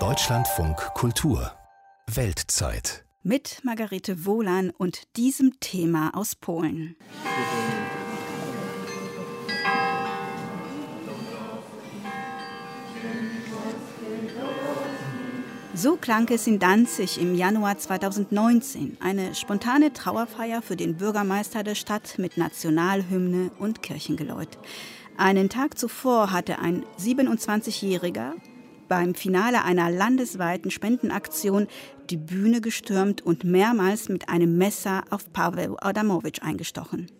Deutschlandfunk Kultur Weltzeit mit Margarete Wohlan und diesem Thema aus Polen. So klang es in Danzig im Januar 2019, eine spontane Trauerfeier für den Bürgermeister der Stadt mit Nationalhymne und Kirchengeläut. Einen Tag zuvor hatte ein 27-Jähriger beim Finale einer landesweiten Spendenaktion die Bühne gestürmt und mehrmals mit einem Messer auf Paweł Adamowitsch eingestochen.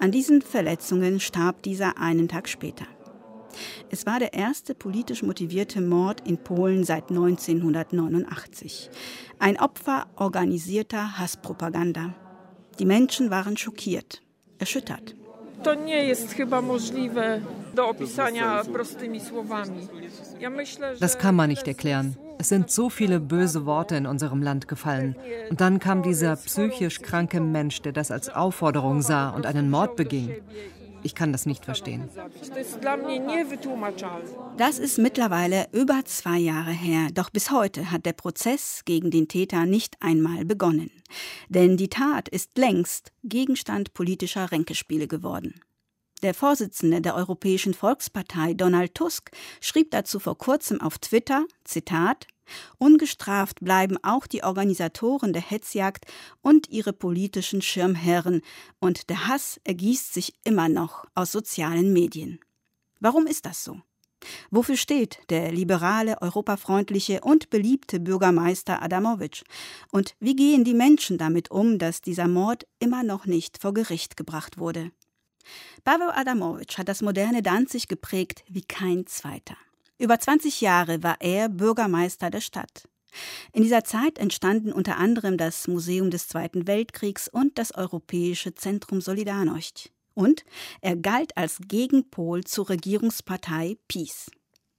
An diesen Verletzungen starb dieser einen Tag später. Es war der erste politisch motivierte Mord in Polen seit 1989. Ein Opfer organisierter Hasspropaganda. Die Menschen waren schockiert, erschüttert. To nie jest chyba możliwe do opisania prostymi słowami. Ja myślę, das kann man nicht erklären. Es sind so viele böse Worte in unserem Land gefallen. Und dann kam dieser psychisch kranke Mensch, der das als Aufforderung sah und einen Mord beging. Ich kann das nicht verstehen. Das ist mittlerweile über zwei Jahre her. Doch bis heute hat der Prozess gegen den Täter nicht einmal begonnen. Denn die Tat ist längst Gegenstand politischer Ränkespiele geworden. Der Vorsitzende der Europäischen Volkspartei, Donald Tusk, schrieb dazu vor kurzem auf Twitter, Zitat, Ungestraft bleiben auch die Organisatoren der Hetzjagd und ihre politischen Schirmherren, und der Hass ergießt sich immer noch aus sozialen Medien. Warum ist das so? Wofür steht der liberale, europafreundliche und beliebte Bürgermeister Adamowitsch? Und wie gehen die Menschen damit um, dass dieser Mord immer noch nicht vor Gericht gebracht wurde? Paweł Adamowitsch hat das moderne Danzig geprägt wie kein zweiter. Über 20 Jahre war er Bürgermeister der Stadt. In dieser Zeit entstanden unter anderem das Museum des Zweiten Weltkriegs und das Europäische Zentrum Solidarność. Und er galt als Gegenpol zur Regierungspartei PiS.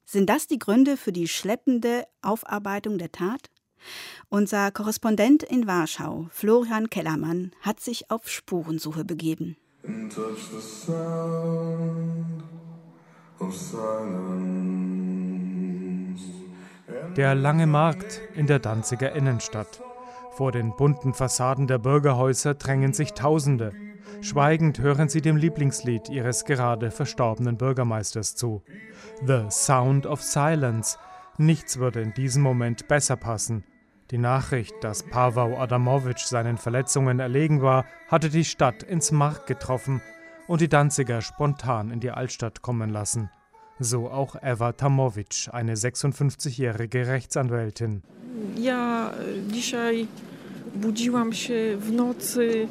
Sind das die Gründe für die schleppende Aufarbeitung der Tat? Unser Korrespondent in Warschau, Florian Kellermann, hat sich auf Spurensuche begeben. Der lange Markt in der Danziger Innenstadt. Vor den bunten Fassaden der Bürgerhäuser drängen sich Tausende. Schweigend hören sie dem Lieblingslied ihres gerade verstorbenen Bürgermeisters zu. The Sound of Silence. Nichts würde in diesem Moment besser passen. Die Nachricht, dass Paweł Adamowitsch seinen Verletzungen erlegen war, hatte die Stadt ins Mark getroffen und die Danziger spontan in die Altstadt kommen lassen. So auch Eva Tamowitsch, eine 56-jährige Rechtsanwältin. Ja, dzisiaj budziłam się w nocy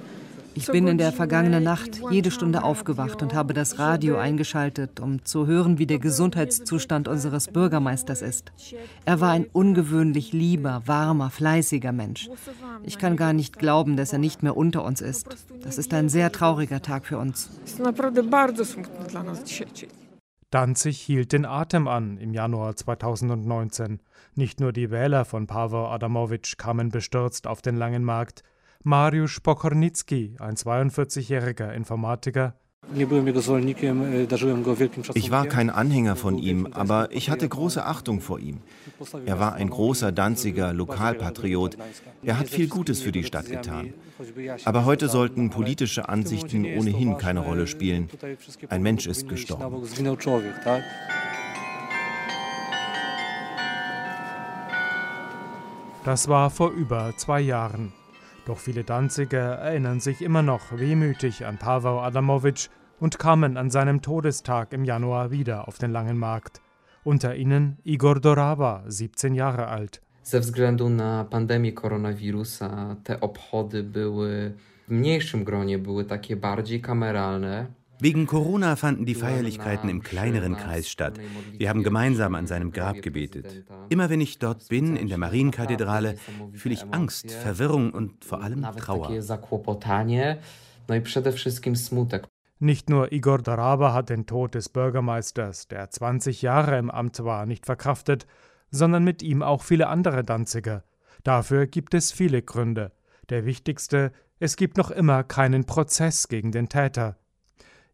ich bin in der vergangenen Nacht jede Stunde aufgewacht und habe das Radio eingeschaltet, um zu hören, wie der Gesundheitszustand unseres Bürgermeisters ist. Er war ein ungewöhnlich lieber, warmer, fleißiger Mensch. Ich kann gar nicht glauben, dass er nicht mehr unter uns ist. Das ist ein sehr trauriger Tag für uns. Danzig hielt den Atem an im Januar 2019. Nicht nur die Wähler von Paweł Adamowitsch kamen bestürzt auf den langen Markt, Mariusz Pokornicki, ein 42-jähriger Informatiker. Ich war kein Anhänger von ihm, aber ich hatte große Achtung vor ihm. Er war ein großer Danziger Lokalpatriot. Er hat viel Gutes für die Stadt getan. Aber heute sollten politische Ansichten ohnehin keine Rolle spielen. Ein Mensch ist gestorben. Das war vor über zwei Jahren. Doch viele Danziger erinnern sich immer noch wehmütig an Paweł Adamowitsch und kamen an seinem Todestag im Januar wieder auf den langen Markt. Unter ihnen Igor Doraba, 17 Jahre alt. Ze względu na pandemię koronawirusa te obchody były w mniejszym gronie, były takie bardziej kameralne. Wegen Corona fanden die Feierlichkeiten im kleineren Kreis statt. Wir haben gemeinsam an seinem Grab gebetet. Immer wenn ich dort bin, in der Marienkathedrale, fühle ich Angst, Verwirrung und vor allem Trauer. Nicht nur Igor Daraba hat den Tod des Bürgermeisters, der 20 Jahre im Amt war, nicht verkraftet, sondern mit ihm auch viele andere Danziger. Dafür gibt es viele Gründe. Der wichtigste, es gibt noch immer keinen Prozess gegen den Täter.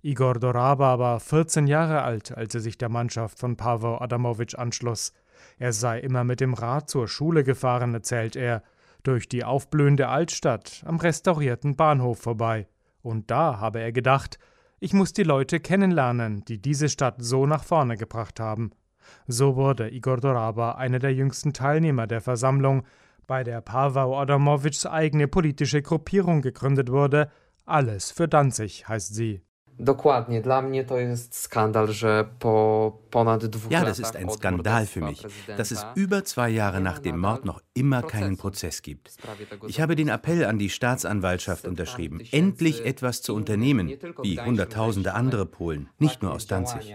Igor Doraba war 14 Jahre alt, als er sich der Mannschaft von Pavel Adamowitsch anschloss. Er sei immer mit dem Rad zur Schule gefahren, erzählt er, durch die aufblühende Altstadt am restaurierten Bahnhof vorbei. Und da habe er gedacht, ich muss die Leute kennenlernen, die diese Stadt so nach vorne gebracht haben. So wurde Igor Doraba einer der jüngsten Teilnehmer der Versammlung, bei der Pavel Adamowitschs eigene politische Gruppierung gegründet wurde. Alles für Danzig heißt sie. Dokładnie, dla mnie to jest skandal, że po ponad dwóch Ja, das ist ein Skandal für mich, dass es über zwei Jahre nach dem Mord noch immer keinen Prozess gibt. Ich habe den Appell an die Staatsanwaltschaft unterschrieben, endlich etwas zu unternehmen, wie Hunderttausende andere Polen, nicht nur aus Danzig.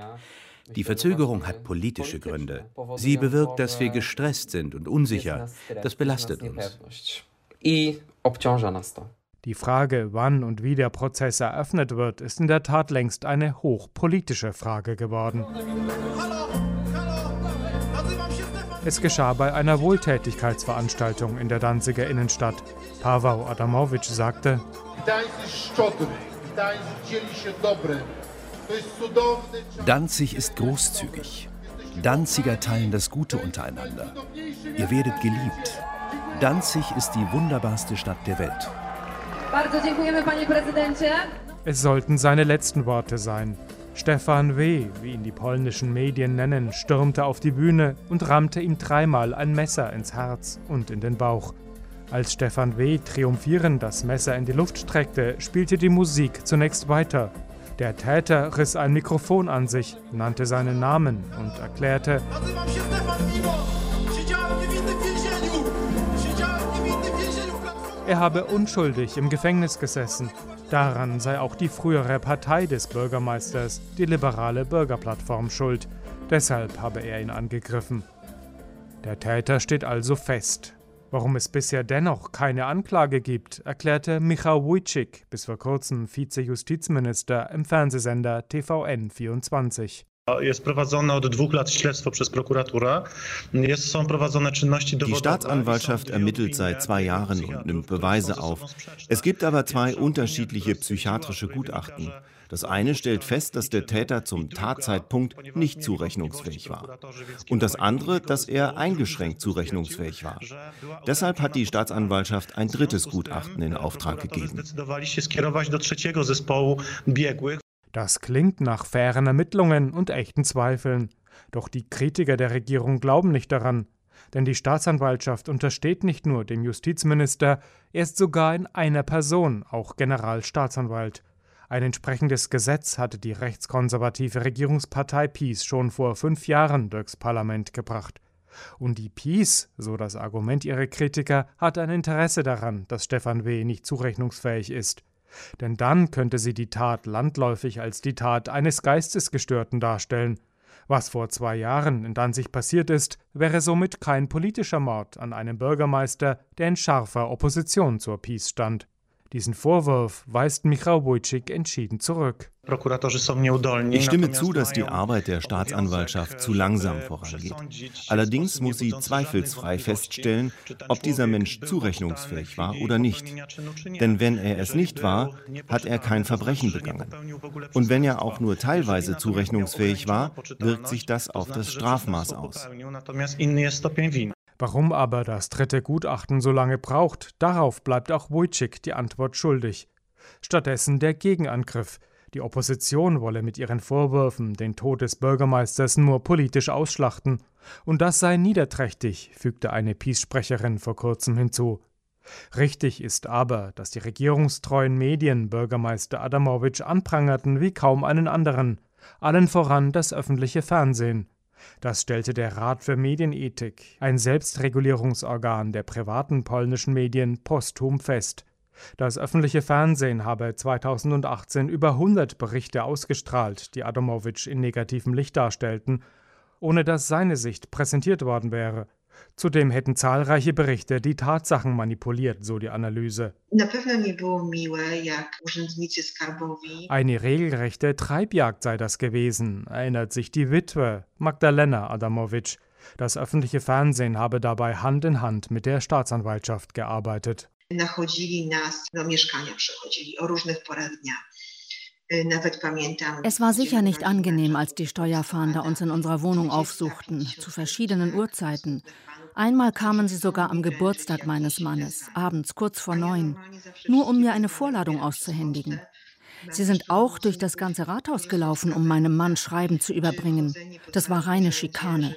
Die Verzögerung hat politische Gründe. Sie bewirkt, dass wir gestresst sind und unsicher. Das belastet uns. I obciąża nas to. Die Frage, wann und wie der Prozess eröffnet wird, ist in der Tat längst eine hochpolitische Frage geworden. Es geschah bei einer Wohltätigkeitsveranstaltung in der Danziger Innenstadt. Paweł Adamowitsch sagte, Danzig ist großzügig. Danziger teilen das Gute untereinander. Ihr werdet geliebt. Danzig ist die wunderbarste Stadt der Welt. Es sollten seine letzten Worte sein. Stefan W., wie ihn die polnischen Medien nennen, stürmte auf die Bühne und rammte ihm dreimal ein Messer ins Herz und in den Bauch. Als Stefan W. triumphierend das Messer in die Luft streckte, spielte die Musik zunächst weiter. Der Täter riss ein Mikrofon an sich, nannte seinen Namen und erklärte, Er habe unschuldig im Gefängnis gesessen. Daran sei auch die frühere Partei des Bürgermeisters, die liberale Bürgerplattform, schuld. Deshalb habe er ihn angegriffen. Der Täter steht also fest. Warum es bisher dennoch keine Anklage gibt, erklärte Michał Wójcik, bis vor kurzem Vizejustizminister im Fernsehsender TVN24. Die Staatsanwaltschaft ermittelt seit zwei Jahren und nimmt Beweise auf. Es gibt aber zwei unterschiedliche psychiatrische Gutachten. Das eine stellt fest, dass der Täter zum Tatzeitpunkt nicht zurechnungsfähig war. Und das andere, dass er eingeschränkt zurechnungsfähig war. Deshalb hat die Staatsanwaltschaft ein drittes Gutachten in Auftrag gegeben. Das klingt nach fairen Ermittlungen und echten Zweifeln. Doch die Kritiker der Regierung glauben nicht daran. Denn die Staatsanwaltschaft untersteht nicht nur dem Justizminister, er ist sogar in einer Person auch Generalstaatsanwalt. Ein entsprechendes Gesetz hatte die rechtskonservative Regierungspartei PiS schon vor fünf Jahren durchs Parlament gebracht. Und die PiS, so das Argument ihrer Kritiker, hat ein Interesse daran, dass Stefan W. nicht zurechnungsfähig ist. Denn dann könnte sie die Tat landläufig als die Tat eines Geistesgestörten darstellen. Was vor zwei Jahren in Danzig passiert ist, wäre somit kein politischer Mord an einem Bürgermeister, der in scharfer Opposition zur PiS stand. Diesen Vorwurf weist Michał Wójcik entschieden zurück. Ich stimme zu, dass die Arbeit der Staatsanwaltschaft zu langsam vorangeht. Allerdings muss sie zweifelsfrei feststellen, ob dieser Mensch zurechnungsfähig war oder nicht. Denn wenn er es nicht war, hat er kein Verbrechen begangen. Und wenn er auch nur teilweise zurechnungsfähig war, wirkt sich das auf das Strafmaß aus. Warum aber das dritte Gutachten so lange braucht, darauf bleibt auch Wójcik die Antwort schuldig. Stattdessen der Gegenangriff. Die Opposition wolle mit ihren Vorwürfen den Tod des Bürgermeisters nur politisch ausschlachten. Und das sei niederträchtig, fügte eine PiS-Sprecherin vor kurzem hinzu. Richtig ist aber, dass die regierungstreuen Medien Bürgermeister Adamowitsch anprangerten wie kaum einen anderen, allen voran das öffentliche Fernsehen. Das stellte der Rat für Medienethik, ein Selbstregulierungsorgan der privaten polnischen Medien, posthum fest. Das öffentliche Fernsehen habe 2018 über 100 Berichte ausgestrahlt, die Adamowitsch in negativem Licht darstellten, ohne dass seine Sicht präsentiert worden wäre. Zudem hätten zahlreiche Berichte die Tatsachen manipuliert, so die Analyse. Eine regelrechte Treibjagd sei das gewesen, erinnert sich die Witwe Magdalena Adamowitsch. Das öffentliche Fernsehen habe dabei Hand in Hand mit der Staatsanwaltschaft gearbeitet. Nachodzili nas do mieszkania, przychodzili o różnych porach dnia. Es war sicher nicht angenehm, als die Steuerfahnder uns in unserer Wohnung aufsuchten, zu verschiedenen Uhrzeiten. Einmal kamen sie sogar am Geburtstag meines Mannes, abends kurz vor neun, nur um mir eine Vorladung auszuhändigen. Sie sind auch durch das ganze Rathaus gelaufen, um meinem Mann Schreiben zu überbringen. Das war reine Schikane.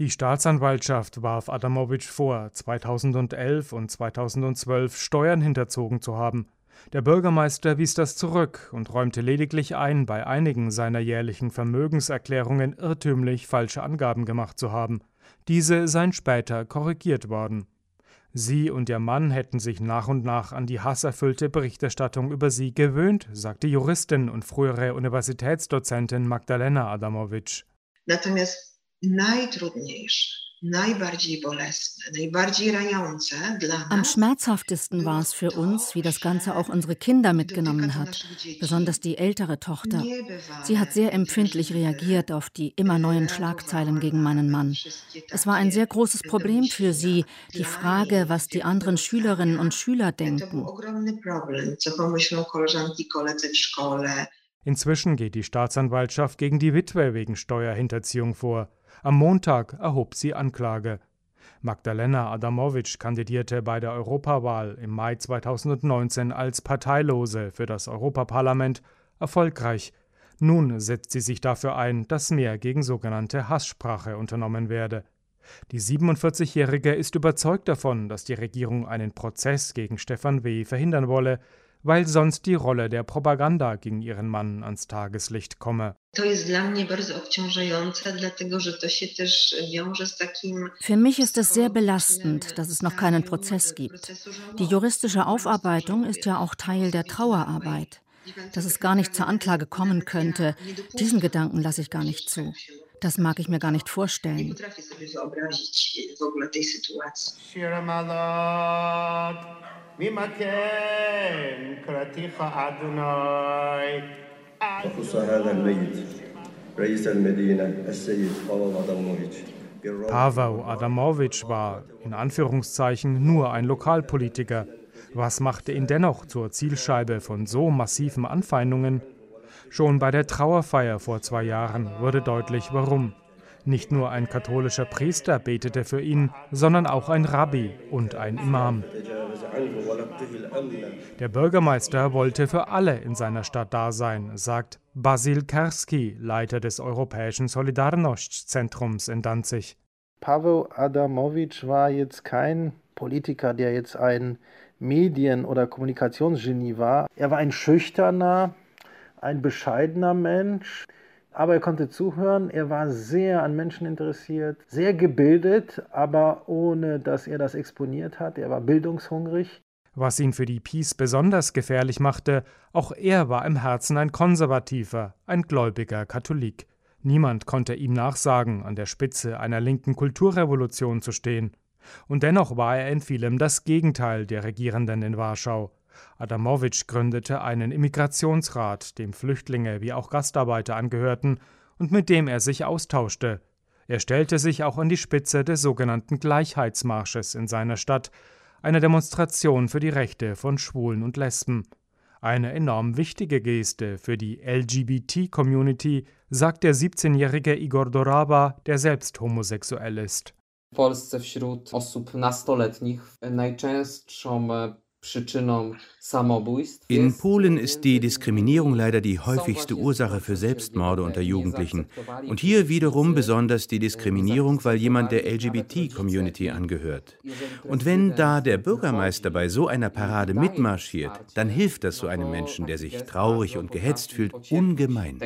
Die Staatsanwaltschaft warf Adamowitsch vor, 2011 und 2012 Steuern hinterzogen zu haben. Der Bürgermeister wies das zurück und räumte lediglich ein, bei einigen seiner jährlichen Vermögenserklärungen irrtümlich falsche Angaben gemacht zu haben. Diese seien später korrigiert worden. Sie und ihr Mann hätten sich nach und nach an die hasserfüllte Berichterstattung über sie gewöhnt, sagte Juristin und frühere Universitätsdozentin Magdalena Adamowitsch. Natomiast najtrudniejsze am schmerzhaftesten war es für uns, wie das Ganze auch unsere Kinder mitgenommen hat, besonders die ältere Tochter. Sie hat sehr empfindlich reagiert auf die immer neuen Schlagzeilen gegen meinen Mann. Es war ein sehr großes Problem für sie, die Frage, was die anderen Schülerinnen und Schüler denken. Inzwischen geht die Staatsanwaltschaft gegen die Witwe wegen Steuerhinterziehung vor. Am Montag erhob sie Anklage. Magdalena Adamowitsch kandidierte bei der Europawahl im Mai 2019 als Parteilose für das Europaparlament erfolgreich. Nun setzt sie sich dafür ein, dass mehr gegen sogenannte Hasssprache unternommen werde. Die 47-Jährige ist überzeugt davon, dass die Regierung einen Prozess gegen Stefan W. verhindern wolle, weil sonst die Rolle der Propaganda gegen ihren Mann ans Tageslicht komme. Für mich ist es sehr belastend, dass es noch keinen Prozess gibt. Die juristische Aufarbeitung ist ja auch Teil der Trauerarbeit. Dass es gar nicht zur Anklage kommen könnte, diesen Gedanken lasse ich gar nicht zu. Das mag ich mir gar nicht vorstellen. Mima che Pavel Adamowitsch war, in Anführungszeichen, nur ein Lokalpolitiker. Was machte ihn dennoch zur Zielscheibe von so massiven Anfeindungen? Schon bei der Trauerfeier vor zwei Jahren wurde deutlich, warum. Nicht nur ein katholischer Priester betete für ihn, sondern auch ein Rabbi und ein Imam. Der Bürgermeister wollte für alle in seiner Stadt da sein, sagt Basil Karski, Leiter des Europäischen Solidarność-Zentrums in Danzig. Pavel Adamowitsch war jetzt kein Politiker, der jetzt ein Medien- oder Kommunikationsgenie war. Er war ein schüchterner, ein bescheidener Mensch, aber er konnte zuhören. Er war sehr an Menschen interessiert, sehr gebildet, aber ohne dass er das exponiert hat. Er war bildungshungrig. Was ihn für die Peace besonders gefährlich machte, auch er war im Herzen ein konservativer, ein gläubiger Katholik. Niemand konnte ihm nachsagen, an der Spitze einer linken Kulturrevolution zu stehen. Und dennoch war er in vielem das Gegenteil der Regierenden in Warschau. Adamowitsch gründete einen Immigrationsrat, dem Flüchtlinge wie auch Gastarbeiter angehörten und mit dem er sich austauschte. Er stellte sich auch an die Spitze des sogenannten Gleichheitsmarsches in seiner Stadt, einer Demonstration für die Rechte von Schwulen und Lesben. Eine enorm wichtige Geste für die LGBT-Community, sagt der 17-jährige Igor Doraba, der selbst homosexuell ist. W Polsce wśród osób nastoletnich najczęstszą in Polen ist die Diskriminierung leider die häufigste Ursache für Selbstmorde unter Jugendlichen. Und hier wiederum besonders die Diskriminierung, weil jemand der LGBT-Community angehört. Und wenn da der Bürgermeister bei so einer Parade mitmarschiert, dann hilft das so einem Menschen, der sich traurig und gehetzt fühlt, ungemein.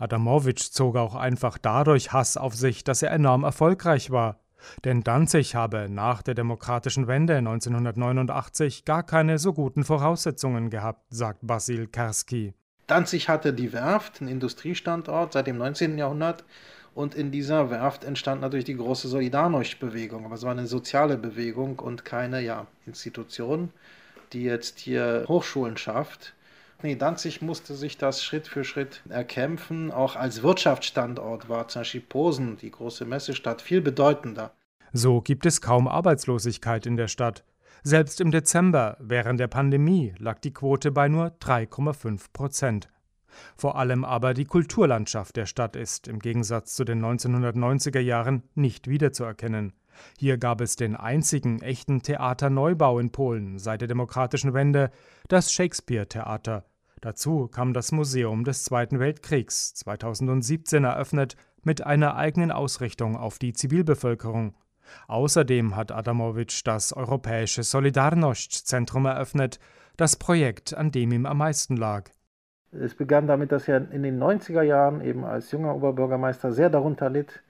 Adamowitsch zog auch einfach dadurch Hass auf sich, dass er enorm erfolgreich war. Denn Danzig habe nach der demokratischen Wende 1989 gar keine so guten Voraussetzungen gehabt, sagt Basil Karski. Danzig hatte die Werft, einen Industriestandort seit dem 19. Jahrhundert. Und in dieser Werft entstand natürlich die große Solidarność-Bewegung. Aber es war eine soziale Bewegung und keine ja, Institution, die jetzt hier Hochschulen schafft. Nee, Danzig musste sich das Schritt für Schritt erkämpfen. Auch als Wirtschaftsstandort war zum Beispiel Posen, die große Messestadt, viel bedeutender. So gibt es kaum Arbeitslosigkeit in der Stadt. Selbst im Dezember während der Pandemie lag die Quote bei nur 3,5 Prozent. Vor allem aber die Kulturlandschaft der Stadt ist im Gegensatz zu den 1990er Jahren nicht wiederzuerkennen. Hier gab es den einzigen echten Theaterneubau in Polen seit der demokratischen Wende, das Shakespeare-Theater. Dazu kam das Museum des Zweiten Weltkriegs, 2017 eröffnet, mit einer eigenen Ausrichtung auf die Zivilbevölkerung. Außerdem hat Adamowitsch das Europäische Solidarność-Zentrum eröffnet, das Projekt, an dem ihm am meisten lag. Es begann damit, dass er in den 90er Jahren eben als junger Oberbürgermeister sehr darunter litt,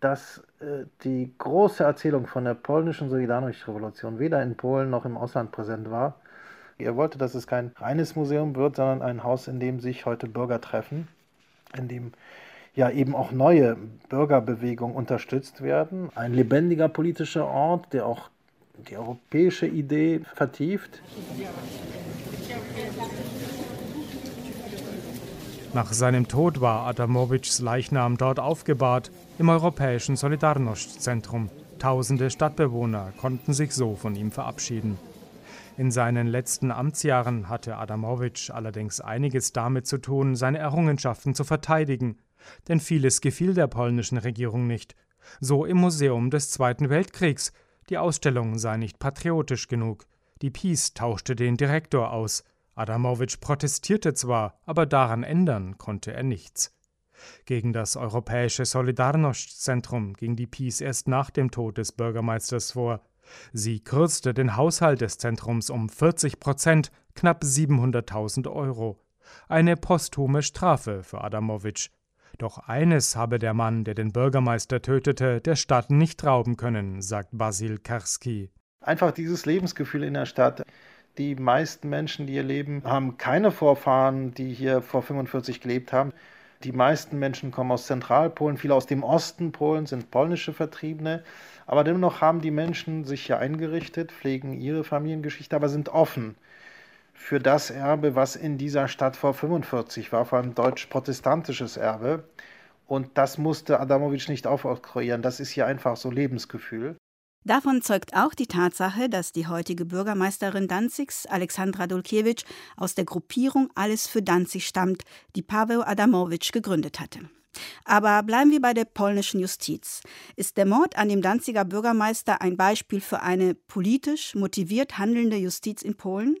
dass äh, die große Erzählung von der polnischen Solidarność-Revolution weder in Polen noch im Ausland präsent war. Er wollte, dass es kein reines Museum wird, sondern ein Haus, in dem sich heute Bürger treffen, in dem ja eben auch neue Bürgerbewegungen unterstützt werden. Ein lebendiger politischer Ort, der auch die europäische Idee vertieft. Nach seinem Tod war Adamowitschs Leichnam dort aufgebahrt, im Europäischen Solidarność-Zentrum. Tausende Stadtbewohner konnten sich so von ihm verabschieden. In seinen letzten Amtsjahren hatte Adamowitsch allerdings einiges damit zu tun, seine Errungenschaften zu verteidigen, denn vieles gefiel der polnischen Regierung nicht. So im Museum des Zweiten Weltkriegs. Die Ausstellung sei nicht patriotisch genug. Die Peace tauschte den Direktor aus. Adamowitsch protestierte zwar, aber daran ändern konnte er nichts. Gegen das Europäische Solidarność-Zentrum ging die Peace erst nach dem Tod des Bürgermeisters vor. Sie kürzte den Haushalt des Zentrums um 40 Prozent, knapp 700.000 Euro. Eine posthume Strafe für Adamowitsch. Doch eines habe der Mann, der den Bürgermeister tötete, der Stadt nicht rauben können, sagt Basil Karski. Einfach dieses Lebensgefühl in der Stadt. Die meisten Menschen, die hier leben, haben keine Vorfahren, die hier vor 45 gelebt haben. Die meisten Menschen kommen aus Zentralpolen, viele aus dem Osten Polens sind polnische Vertriebene. Aber dennoch haben die Menschen sich hier eingerichtet, pflegen ihre Familiengeschichte, aber sind offen für das Erbe, was in dieser Stadt vor 45 war, vor allem deutsch-protestantisches Erbe. Und das musste Adamowitsch nicht aufoktroyieren. Das ist hier einfach so Lebensgefühl. Davon zeugt auch die Tatsache, dass die heutige Bürgermeisterin Danzigs, Alexandra Dulkiewicz, aus der Gruppierung Alles für Danzig stammt, die Paweł Adamowitsch gegründet hatte. Aber bleiben wir bei der polnischen Justiz. Ist der Mord an dem Danziger Bürgermeister ein Beispiel für eine politisch motiviert handelnde Justiz in Polen?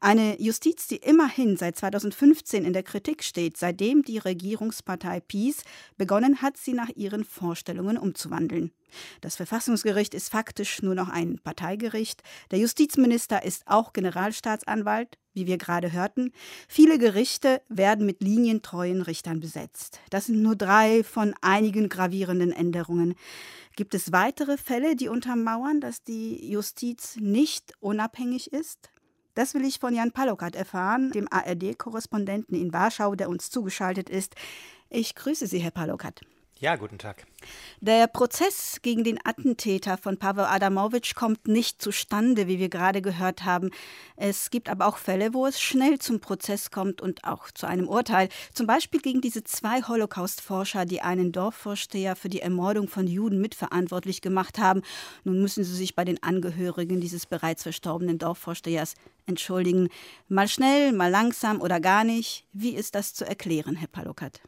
Eine Justiz, die immerhin seit 2015 in der Kritik steht, seitdem die Regierungspartei PiS begonnen hat, sie nach ihren Vorstellungen umzuwandeln. Das Verfassungsgericht ist faktisch nur noch ein Parteigericht. Der Justizminister ist auch Generalstaatsanwalt, wie wir gerade hörten. Viele Gerichte werden mit linientreuen Richtern besetzt. Das sind nur drei von einigen gravierenden Änderungen. Gibt es weitere Fälle, die untermauern, dass die Justiz nicht unabhängig ist? Das will ich von Jan Palokat erfahren, dem ARD-Korrespondenten in Warschau, der uns zugeschaltet ist. Ich grüße Sie, Herr Palokat. Ja, guten Tag. Der Prozess gegen den Attentäter von Pavel Adamowitsch kommt nicht zustande, wie wir gerade gehört haben. Es gibt aber auch Fälle, wo es schnell zum Prozess kommt und auch zu einem Urteil. Zum Beispiel gegen diese zwei Holocaust-Forscher, die einen Dorfvorsteher für die Ermordung von Juden mitverantwortlich gemacht haben. Nun müssen sie sich bei den Angehörigen dieses bereits verstorbenen Dorfvorstehers entschuldigen. Mal schnell, mal langsam oder gar nicht. Wie ist das zu erklären, Herr Palokat?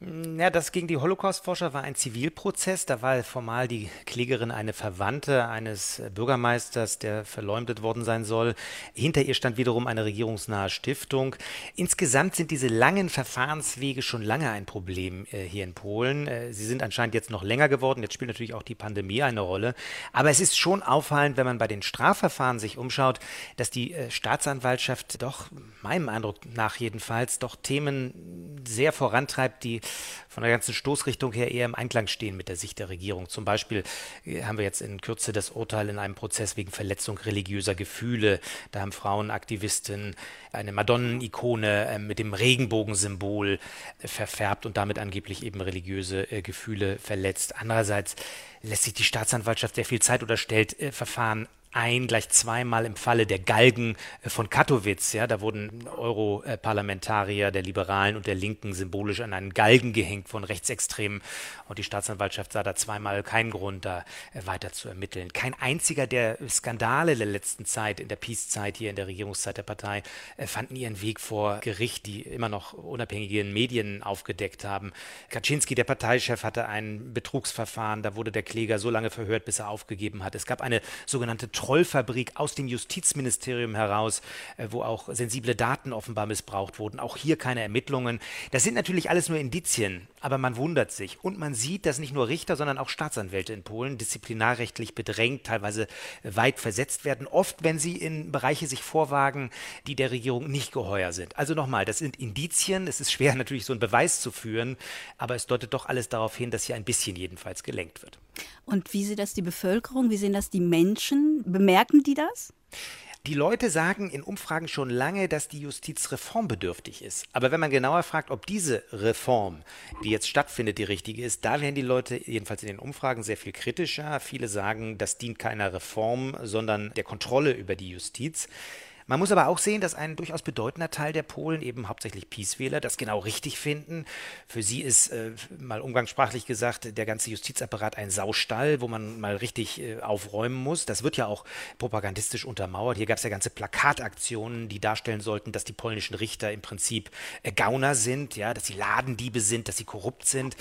Ja, das gegen die Holocaust-Forscher war ein Zivilprozess. Da war formal die Klägerin eine Verwandte eines Bürgermeisters, der verleumdet worden sein soll. Hinter ihr stand wiederum eine regierungsnahe Stiftung. Insgesamt sind diese langen Verfahrenswege schon lange ein Problem äh, hier in Polen. Äh, sie sind anscheinend jetzt noch länger geworden. Jetzt spielt natürlich auch die Pandemie eine Rolle. Aber es ist schon auffallend, wenn man bei den Strafverfahren sich umschaut, dass die äh, Staatsanwaltschaft doch, meinem Eindruck nach jedenfalls, doch Themen sehr vorantreibt, die von der ganzen Stoßrichtung her eher im Einklang stehen mit der Sicht der Regierung. Zum Beispiel äh, haben wir jetzt in Kürze das Urteil in einem Prozess wegen Verletzung religiöser Gefühle. Da haben Frauenaktivisten eine Madonnenikone äh, mit dem Regenbogensymbol äh, verfärbt und damit angeblich eben religiöse Gefühle verletzt. Andererseits lässt sich die Staatsanwaltschaft sehr viel Zeit oder stellt äh, Verfahren ein, gleich zweimal im Falle der Galgen äh, von Katowice. Ja, da wurden Europarlamentarier der Liberalen und der Linken symbolisch an einen Galgen gehängt von Rechtsextremen. Und die Staatsanwaltschaft sah da zweimal keinen Grund, da äh, weiter zu ermitteln. Kein einziger der Skandale der letzten Zeit, in der Peace-Zeit, hier in der Regierungszeit der Partei, äh, fanden ihren Weg vor Gericht, die immer noch unabhängige Medien aufgedeckt haben. Kaczynski, der Parteichef, hatte ein Betrugsverfahren. Da wurde der Kläger so lange verhört, bis er aufgegeben hat. Es gab eine sogenannte Trollfabrik aus dem Justizministerium heraus, äh, wo auch sensible Daten offenbar missbraucht wurden. Auch hier keine Ermittlungen. Das sind natürlich alles nur Indizien, aber man wundert sich. Und man sieht, dass nicht nur Richter, sondern auch Staatsanwälte in Polen disziplinarrechtlich bedrängt, teilweise weit versetzt werden, oft wenn sie in Bereiche sich vorwagen, die der Regierung nicht geheuer sind. Also nochmal, das sind Indizien. Es ist schwer natürlich so einen Beweis zu führen, aber es deutet doch alles darauf hin, dass hier ein bisschen jedenfalls gelenkt wird. Und wie sieht das die Bevölkerung? Wie sehen das die Menschen? Bemerken die das? Die Leute sagen in Umfragen schon lange, dass die Justiz reformbedürftig ist. Aber wenn man genauer fragt, ob diese Reform, die jetzt stattfindet, die richtige ist, da werden die Leute jedenfalls in den Umfragen sehr viel kritischer. Viele sagen, das dient keiner Reform, sondern der Kontrolle über die Justiz. Man muss aber auch sehen, dass ein durchaus bedeutender Teil der Polen, eben hauptsächlich Peace-Wähler, das genau richtig finden. Für sie ist, äh, mal umgangssprachlich gesagt, der ganze Justizapparat ein Saustall, wo man mal richtig äh, aufräumen muss. Das wird ja auch propagandistisch untermauert. Hier gab es ja ganze Plakataktionen, die darstellen sollten, dass die polnischen Richter im Prinzip äh, Gauner sind, ja, dass sie Ladendiebe sind, dass sie korrupt sind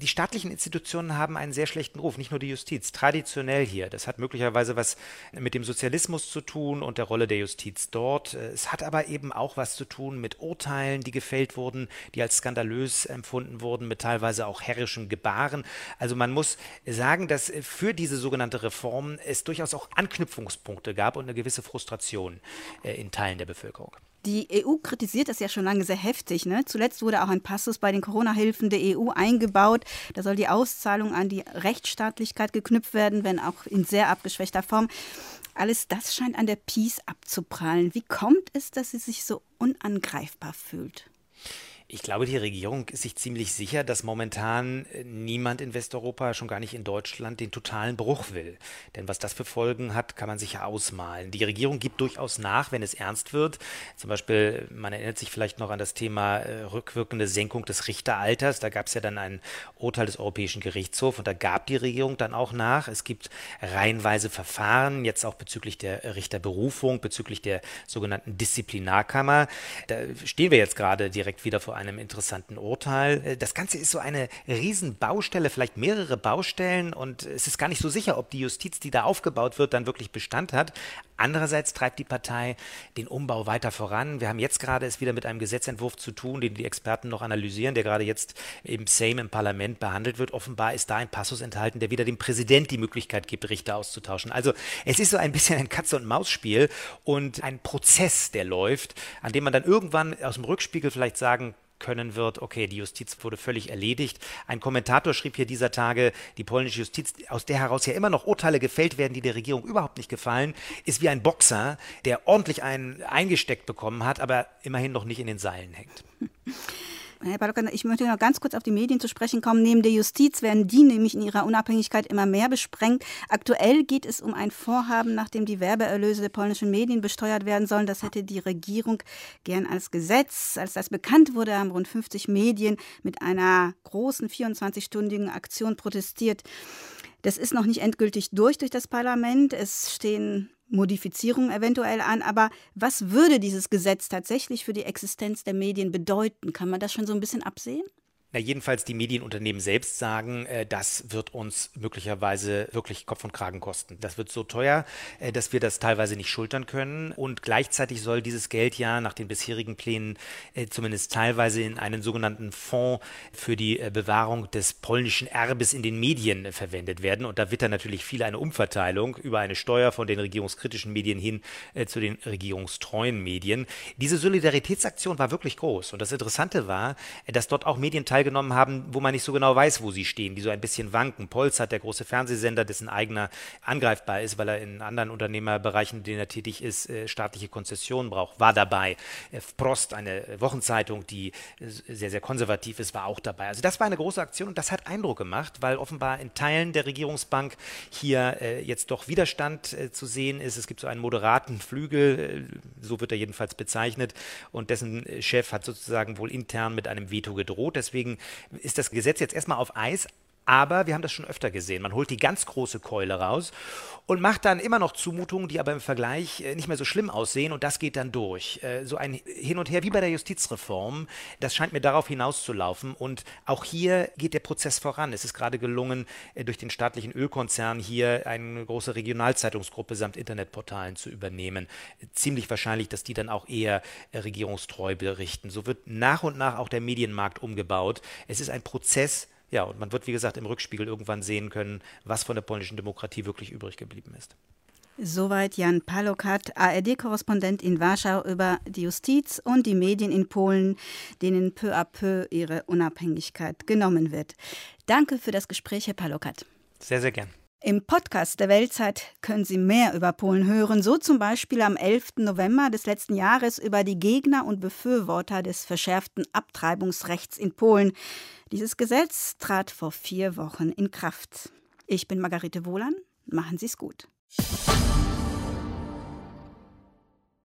die staatlichen Institutionen haben einen sehr schlechten Ruf, nicht nur die Justiz, traditionell hier. Das hat möglicherweise was mit dem Sozialismus zu tun und der Rolle der Justiz dort. Es hat aber eben auch was zu tun mit Urteilen, die gefällt wurden, die als skandalös empfunden wurden, mit teilweise auch herrischen Gebaren. Also man muss sagen, dass für diese sogenannte Reform es durchaus auch Anknüpfungspunkte gab und eine gewisse Frustration äh, in Teilen der Bevölkerung. Die EU kritisiert das ja schon lange sehr heftig. Ne? Zuletzt wurde auch ein Passus bei den Corona-Hilfen der EU eingebaut. Da soll die Auszahlung an die Rechtsstaatlichkeit geknüpft werden, wenn auch in sehr abgeschwächter Form. Alles das scheint an der Peace abzuprallen. Wie kommt es, dass sie sich so unangreifbar fühlt? Ich glaube, die Regierung ist sich ziemlich sicher, dass momentan äh, niemand in Westeuropa, schon gar nicht in Deutschland, den totalen Bruch will. Denn was das für Folgen hat, kann man sich ja ausmalen. Die Regierung gibt durchaus nach, wenn es ernst wird. Zum Beispiel, man erinnert sich vielleicht noch an das Thema äh, rückwirkende Senkung des Richteralters. Da gab es ja dann ein Urteil des Europäischen Gerichtshofs und da gab die Regierung dann auch nach. Es gibt reihenweise Verfahren, jetzt auch bezüglich der Richterberufung, bezüglich der sogenannten Disziplinarkammer. Da stehen wir jetzt gerade direkt wieder vor einem interessanten Urteil. Äh, das Ganze ist so eine Riesenbaustelle, vielleicht mehrere Baustellen und es ist gar nicht so sicher, ob die Justiz, die da aufgebaut wird, dann wirklich Bestand hat. Andererseits treibt die Partei den Umbau weiter voran. Wir haben jetzt gerade es wieder mit einem Gesetzentwurf zu tun, den die Experten noch analysieren, der gerade jetzt im Sejm im Parlament behandelt wird. Offenbar ist da ein Passus enthalten, der wieder dem Präsident die Möglichkeit gibt, Richter auszutauschen. Also es ist so ein bisschen ein Katze- und Maus-Spiel und ein Prozess, der läuft, an dem man dann irgendwann aus dem Rückspiegel vielleicht sagen können wird, okay, die Justiz wurde völlig erledigt. Ein Kommentator schrieb hier dieser Tage, die polnische Justiz, aus der heraus ja immer noch Urteile gefällt werden, die der Regierung überhaupt nicht gefallen, ist wie ein Boxer, der ordentlich einen eingesteckt bekommen hat, aber immerhin noch nicht in den Seilen hängt. Herr Badokan, ich möchte noch ganz kurz auf die Medien zu sprechen kommen. Neben der Justiz werden die nämlich in ihrer Unabhängigkeit immer mehr besprengt. Aktuell geht es um ein Vorhaben, nachdem die Werbeerlöse der polnischen Medien besteuert werden sollen. Das hätte die Regierung gern als Gesetz. Als das bekannt wurde, haben rund 50 Medien mit einer großen 24-stündigen Aktion protestiert. Das ist noch nicht endgültig durch durch das Parlament. Es stehen Modifizierungen eventuell an. Aber was würde dieses Gesetz tatsächlich für die Existenz der Medien bedeuten? Kann man das schon so ein bisschen absehen? Na, jedenfalls die Medienunternehmen selbst sagen, äh, das wird uns möglicherweise wirklich Kopf und Kragen kosten. Das wird so teuer, äh, dass wir das teilweise nicht schultern können. Und gleichzeitig soll dieses Geld ja nach den bisherigen Plänen äh, zumindest teilweise in einen sogenannten Fonds für die äh, Bewahrung des polnischen Erbes in den Medien äh, verwendet werden. Und da wird dann natürlich viel eine Umverteilung über eine Steuer von den regierungskritischen Medien hin äh, zu den regierungstreuen Medien. Diese Solidaritätsaktion war wirklich groß. Und das Interessante war, dass dort auch Medien teilweise teilgenommen haben, wo man nicht so genau weiß, wo sie stehen, die so ein bisschen wanken. Polsat, der große Fernsehsender, dessen eigener angreifbar ist, weil er in anderen Unternehmerbereichen, in denen er tätig ist, äh, staatliche Konzessionen braucht, war dabei. Äh, Prost, eine Wochenzeitung, die sehr, sehr konservativ ist, war auch dabei. Also das war eine große Aktion und das hat Eindruck gemacht, weil offenbar in Teilen der Regierungsbank hier jetzt doch Widerstand zu sehen ist. Es gibt so einen moderaten Flügel, so wird er jedenfalls bezeichnet, und dessen Chef hat sozusagen wohl intern mit einem Veto gedroht. Deswegen ist das Gesetz jetzt erstmal auf Eis, aber wir haben das schon öfter gesehen. Man holt die ganz große Keule raus und macht dann immer noch Zumutungen, die aber im Vergleich äh, nicht mehr so schlimm aussehen und das geht dann durch. Äh, so ein Hin und Her wie bei der Justizreform, das scheint mir darauf hinauszulaufen und auch hier geht der Prozess voran. Es ist gerade gelungen, äh, durch den staatlichen Ölkonzern hier eine große Regionalzeitungsgruppe samt Internetportalen zu übernehmen. Ziemlich wahrscheinlich, dass die dann auch eher regierungstreu berichten. So wird nach und nach auch der Medienmarkt umgebaut. Es ist ein Prozess, ja, und man wird, wie gesagt, im Rückspiegel irgendwann sehen können, was von der polnischen Demokratie wirklich übrig geblieben ist. Soweit Jan Palokat, ARD-Korrespondent in Warschau über die Justiz und die Medien in Polen, denen peu à peu ihre Unabhängigkeit genommen wird. Danke für das Gespräch, Herr Palokat. Sehr, sehr gern. Im Podcast der Weltzeit können Sie mehr über Polen hören, so zum Beispiel am 11. November des letzten Jahres über die Gegner und Befürworter des verschärften Abtreibungsrechts in Polen. Dieses Gesetz trat vor vier Wochen in Kraft. Ich bin Margarete Wohlan. Machen Sie es gut.